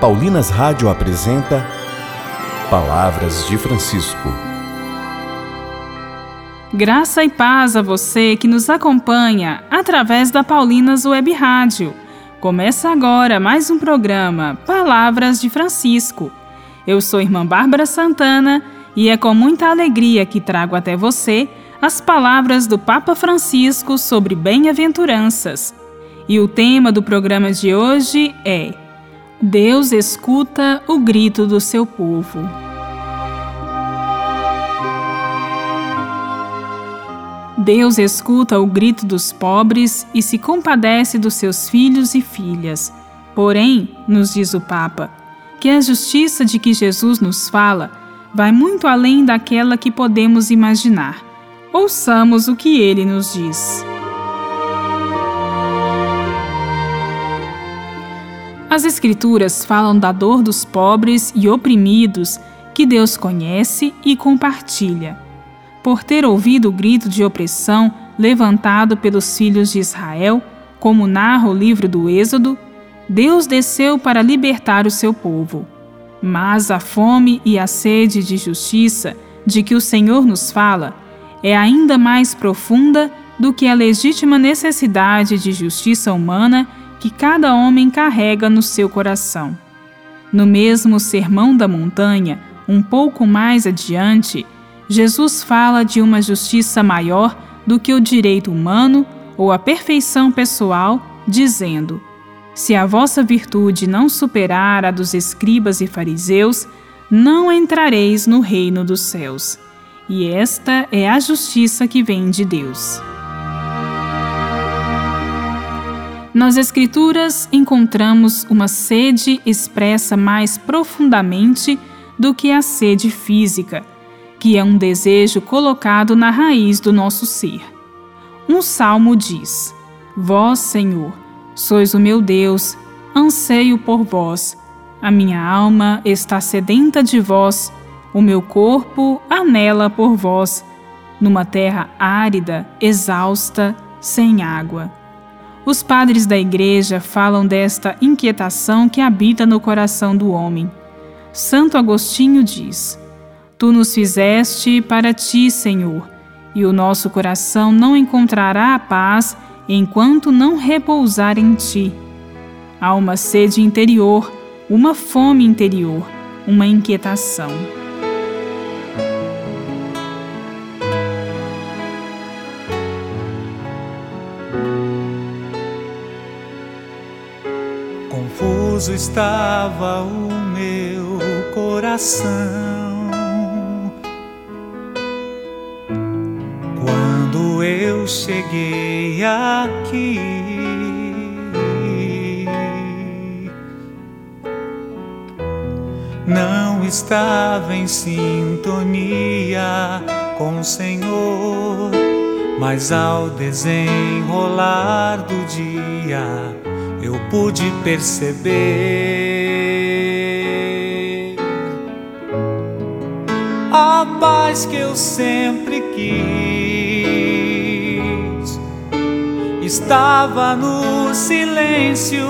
Paulinas Rádio apresenta Palavras de Francisco. Graça e paz a você que nos acompanha através da Paulinas Web Rádio. Começa agora mais um programa Palavras de Francisco. Eu sou irmã Bárbara Santana e é com muita alegria que trago até você as palavras do Papa Francisco sobre bem-aventuranças. E o tema do programa de hoje é Deus escuta o grito do seu povo. Deus escuta o grito dos pobres e se compadece dos seus filhos e filhas. Porém, nos diz o Papa, que a justiça de que Jesus nos fala vai muito além daquela que podemos imaginar. Ouçamos o que ele nos diz. As Escrituras falam da dor dos pobres e oprimidos que Deus conhece e compartilha. Por ter ouvido o grito de opressão levantado pelos filhos de Israel, como narra o livro do Êxodo, Deus desceu para libertar o seu povo. Mas a fome e a sede de justiça de que o Senhor nos fala é ainda mais profunda do que a legítima necessidade de justiça humana que cada homem carrega no seu coração. No mesmo Sermão da Montanha, um pouco mais adiante, Jesus fala de uma justiça maior do que o direito humano ou a perfeição pessoal, dizendo: Se a vossa virtude não superar a dos escribas e fariseus, não entrareis no reino dos céus. E esta é a justiça que vem de Deus. Nas Escrituras encontramos uma sede expressa mais profundamente do que a sede física, que é um desejo colocado na raiz do nosso ser. Um salmo diz: Vós, Senhor, sois o meu Deus, anseio por vós. A minha alma está sedenta de vós, o meu corpo anela por vós, numa terra árida, exausta, sem água. Os padres da Igreja falam desta inquietação que habita no coração do homem. Santo Agostinho diz: Tu nos fizeste para ti, Senhor, e o nosso coração não encontrará a paz enquanto não repousar em ti. Há uma sede interior, uma fome interior, uma inquietação. Estava o meu coração quando eu cheguei aqui. Não estava em sintonia com o Senhor, mas ao desenrolar do dia eu pude perceber a paz que eu sempre quis. Estava no silêncio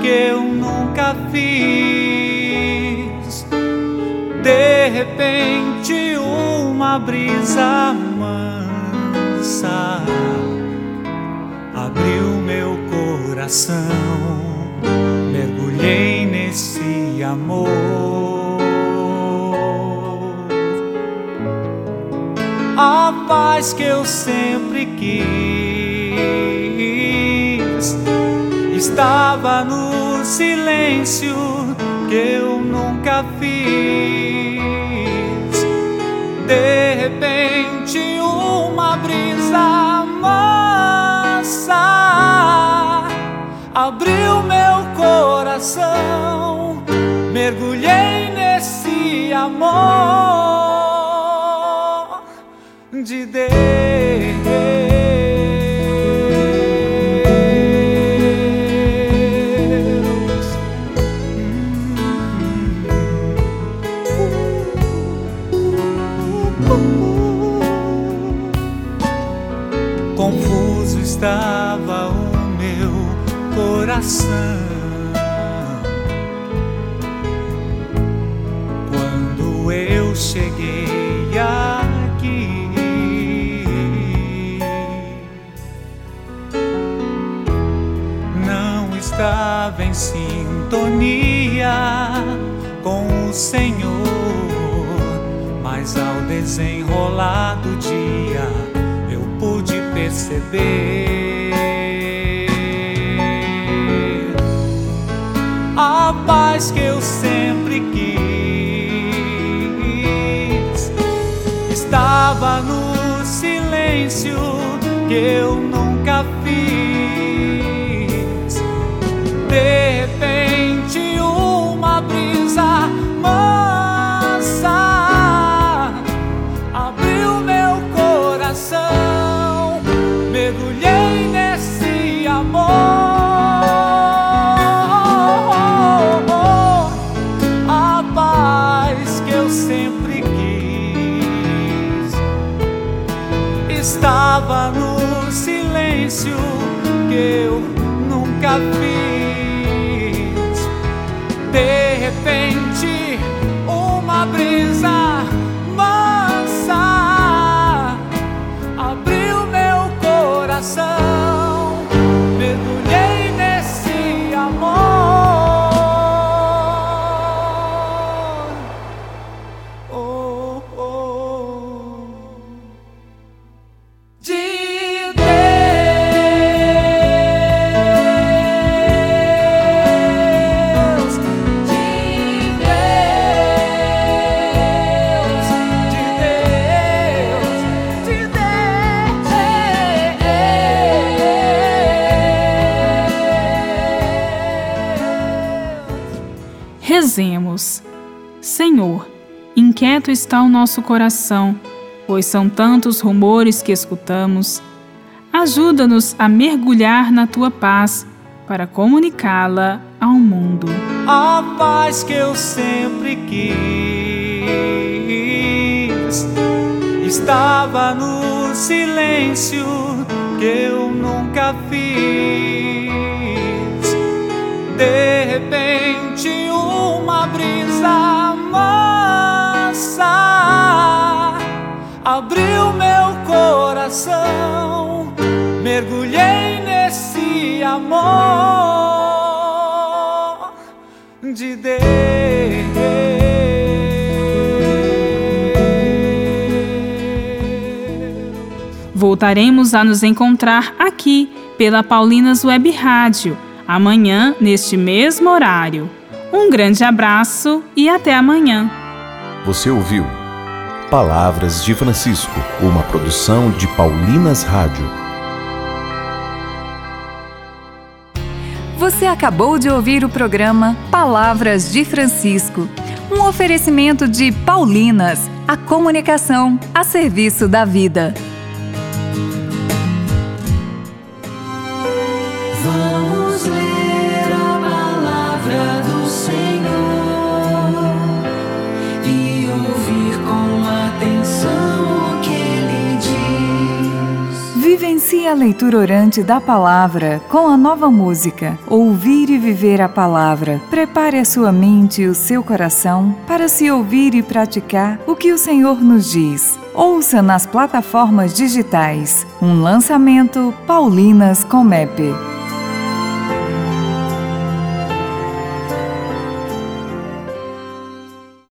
que eu nunca fiz. De repente, uma brisa mansa abriu meu coração, mergulhei nesse amor. A paz que eu sempre quis estava no silêncio que eu nunca fiz. De repente, uma brisa abriu meu coração, mergulhei nesse amor de Deus. coração. Quando eu cheguei aqui, não estava em sintonia com o Senhor, mas ao desenrolar do dia eu pude perceber que eu nunca fiz. De nunca fiz. Inquieto está o nosso coração, pois são tantos rumores que escutamos. Ajuda-nos a mergulhar na tua paz para comunicá-la ao mundo. a paz que eu sempre quis estava no silêncio que eu nunca fiz. De coração, mergulhei nesse amor de Deus. Voltaremos a nos encontrar aqui pela Paulinas Web Rádio, amanhã, neste mesmo horário. Um grande abraço e até amanhã. Você ouviu Palavras de Francisco, uma produção de Paulinas Rádio. Você acabou de ouvir o programa Palavras de Francisco, um oferecimento de Paulinas, a comunicação a serviço da vida. Diz. Vivencie a leitura orante da palavra com a nova música Ouvir e Viver a Palavra. Prepare a sua mente e o seu coração para se ouvir e praticar o que o Senhor nos diz. Ouça nas plataformas digitais um lançamento Paulinas Comep.